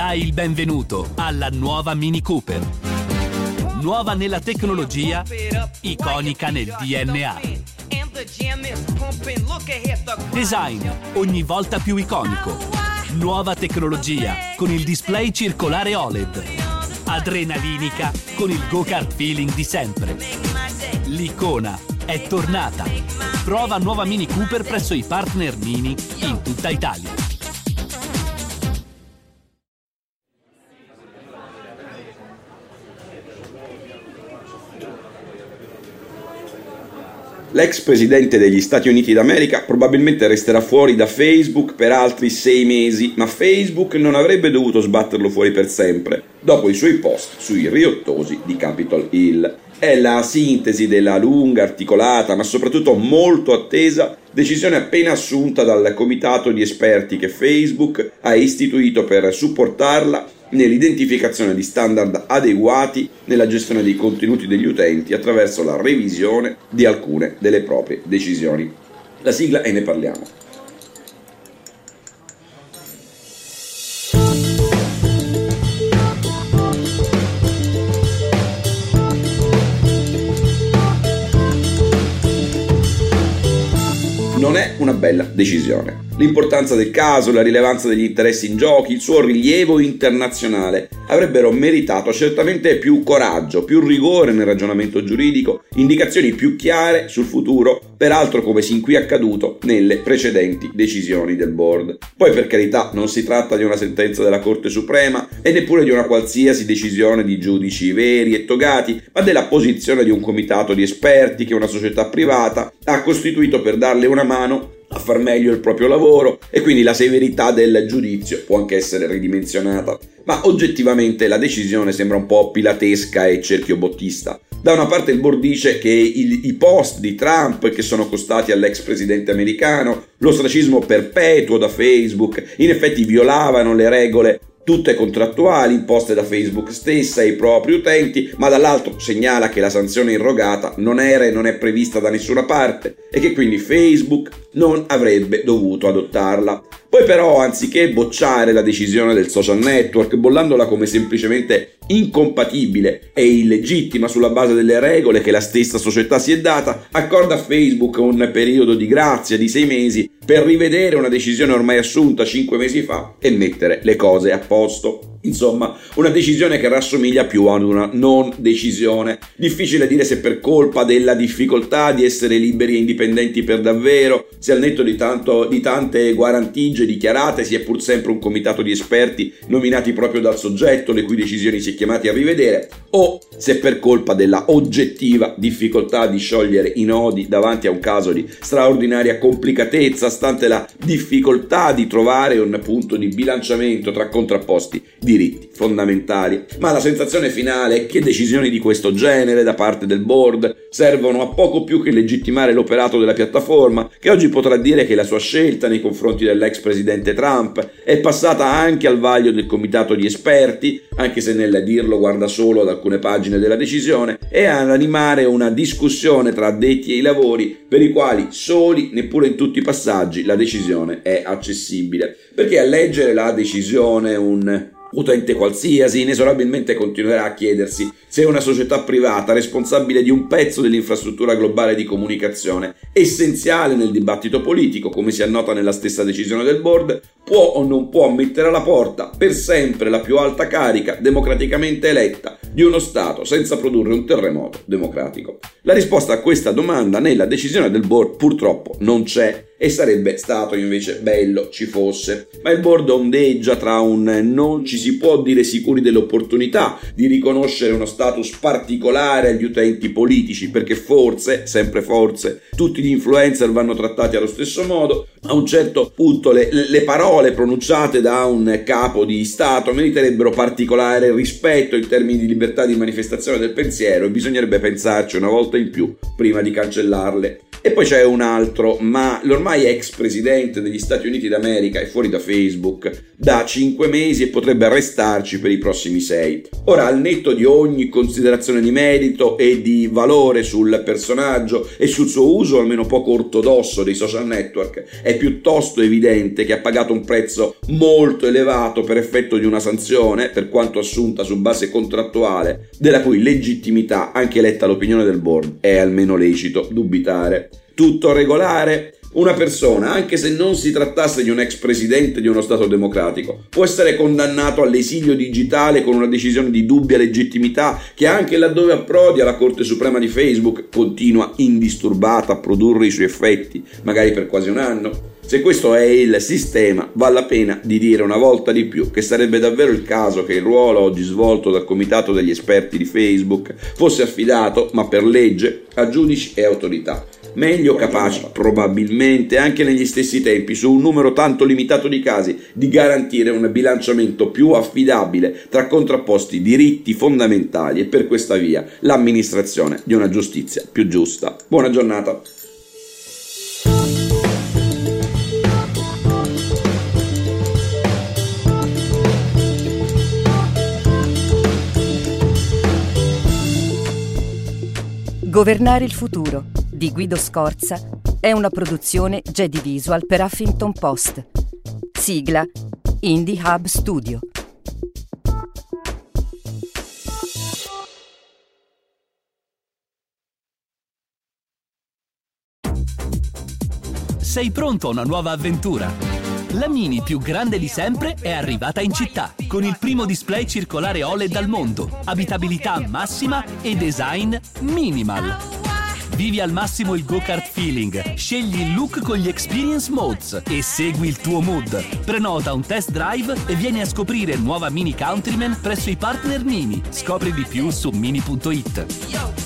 dai il benvenuto alla nuova Mini Cooper. Nuova nella tecnologia, iconica nel DNA. Design ogni volta più iconico. Nuova tecnologia con il display circolare OLED. Adrenalinica con il go-kart feeling di sempre. L'icona è tornata. Prova nuova Mini Cooper presso i partner Mini in tutta Italia. L'ex presidente degli Stati Uniti d'America probabilmente resterà fuori da Facebook per altri sei mesi, ma Facebook non avrebbe dovuto sbatterlo fuori per sempre, dopo i suoi post sui riottosi di Capitol Hill. È la sintesi della lunga, articolata, ma soprattutto molto attesa decisione appena assunta dal comitato di esperti che Facebook ha istituito per supportarla nell'identificazione di standard adeguati nella gestione dei contenuti degli utenti attraverso la revisione di alcune delle proprie decisioni. La sigla e ne parliamo. Bella decisione l'importanza del caso, la rilevanza degli interessi in giochi, il suo rilievo internazionale avrebbero meritato certamente più coraggio, più rigore nel ragionamento giuridico, indicazioni più chiare sul futuro, peraltro come sin qui accaduto nelle precedenti decisioni del board. Poi per carità non si tratta di una sentenza della Corte Suprema e neppure di una qualsiasi decisione di giudici veri e togati, ma della posizione di un comitato di esperti che una società privata ha costituito per darle una mano far meglio il proprio lavoro e quindi la severità del giudizio può anche essere ridimensionata. Ma oggettivamente la decisione sembra un po' pilatesca e cerchiobottista. Da una parte il board dice che il, i post di Trump che sono costati all'ex presidente americano, l'ostracismo perpetuo da Facebook, in effetti violavano le regole tutte contrattuali imposte da Facebook stessa ai propri utenti, ma dall'altro segnala che la sanzione irrogata non era e non è prevista da nessuna parte e che quindi Facebook non avrebbe dovuto adottarla. Poi però, anziché bocciare la decisione del social network, bollandola come semplicemente incompatibile e illegittima sulla base delle regole che la stessa società si è data, accorda a Facebook un periodo di grazia di sei mesi per rivedere una decisione ormai assunta cinque mesi fa e mettere le cose a posto. Insomma, una decisione che rassomiglia più ad una non decisione. Difficile dire se per colpa della difficoltà di essere liberi e indipendenti per davvero, se al netto di, tanto, di tante guarantigie dichiarate si è pur sempre un comitato di esperti nominati proprio dal soggetto le cui decisioni si è chiamati a rivedere, o se per colpa della oggettiva difficoltà di sciogliere i nodi davanti a un caso di straordinaria complicatezza, stante la difficoltà di trovare un punto di bilanciamento tra contrapposti diritti fondamentali. Ma la sensazione finale è che decisioni di questo genere da parte del board servono a poco più che legittimare l'operato della piattaforma, che oggi potrà dire che la sua scelta nei confronti dell'ex presidente Trump è passata anche al vaglio del comitato di esperti, anche se nel dirlo guarda solo ad alcune pagine della decisione, e ad animare una discussione tra addetti ai lavori per i quali soli, neppure in tutti i passaggi, la decisione è accessibile. Perché a leggere la decisione un utente qualsiasi inesorabilmente continuerà a chiedersi se una società privata responsabile di un pezzo dell'infrastruttura globale di comunicazione, essenziale nel dibattito politico, come si annota nella stessa decisione del board, può o non può mettere alla porta per sempre la più alta carica democraticamente eletta di uno Stato senza produrre un terremoto democratico. La risposta a questa domanda nella decisione del board purtroppo non c'è e sarebbe stato invece bello ci fosse. Ma il board ondeggia tra un non ci si può dire sicuri dell'opportunità di riconoscere uno status particolare agli utenti politici, perché forse, sempre forse, tutti gli influencer vanno trattati allo stesso modo. A un certo punto le, le parole pronunciate da un capo di Stato meriterebbero particolare rispetto in termini di libertà di manifestazione del pensiero e bisognerebbe pensarci una volta in più prima di cancellarle. E poi c'è un altro, ma l'ormai ex presidente degli Stati Uniti d'America è fuori da Facebook da 5 mesi e potrebbe restarci per i prossimi 6. Ora, al netto di ogni considerazione di merito e di valore sul personaggio e sul suo uso almeno poco ortodosso dei social network, è piuttosto evidente che ha pagato un prezzo molto elevato per effetto di una sanzione, per quanto assunta su base contrattuale, della cui legittimità, anche letta l'opinione del board, è almeno lecito dubitare tutto regolare. Una persona, anche se non si trattasse di un ex presidente di uno Stato democratico, può essere condannato all'esilio digitale con una decisione di dubbia legittimità che anche laddove approdi alla Corte Suprema di Facebook continua indisturbata a produrre i suoi effetti, magari per quasi un anno. Se questo è il sistema, vale la pena di dire una volta di più che sarebbe davvero il caso che il ruolo oggi svolto dal comitato degli esperti di Facebook fosse affidato, ma per legge, a giudici e autorità meglio capaci, probabilmente anche negli stessi tempi, su un numero tanto limitato di casi, di garantire un bilanciamento più affidabile tra contrapposti diritti fondamentali e per questa via l'amministrazione di una giustizia più giusta. Buona giornata. Governare il futuro di Guido Scorza è una produzione Jedi Visual per Huffington Post. Sigla Indie Hub Studio. Sei pronto a una nuova avventura? La Mini più grande di sempre è arrivata in città con il primo display circolare OLED al mondo, abitabilità massima e design minimal. Vivi al massimo il go-kart feeling, scegli il look con gli experience modes e segui il tuo mood. Prenota un test drive e vieni a scoprire nuova Mini Countryman presso i partner Mini. Scopri di più su mini.it.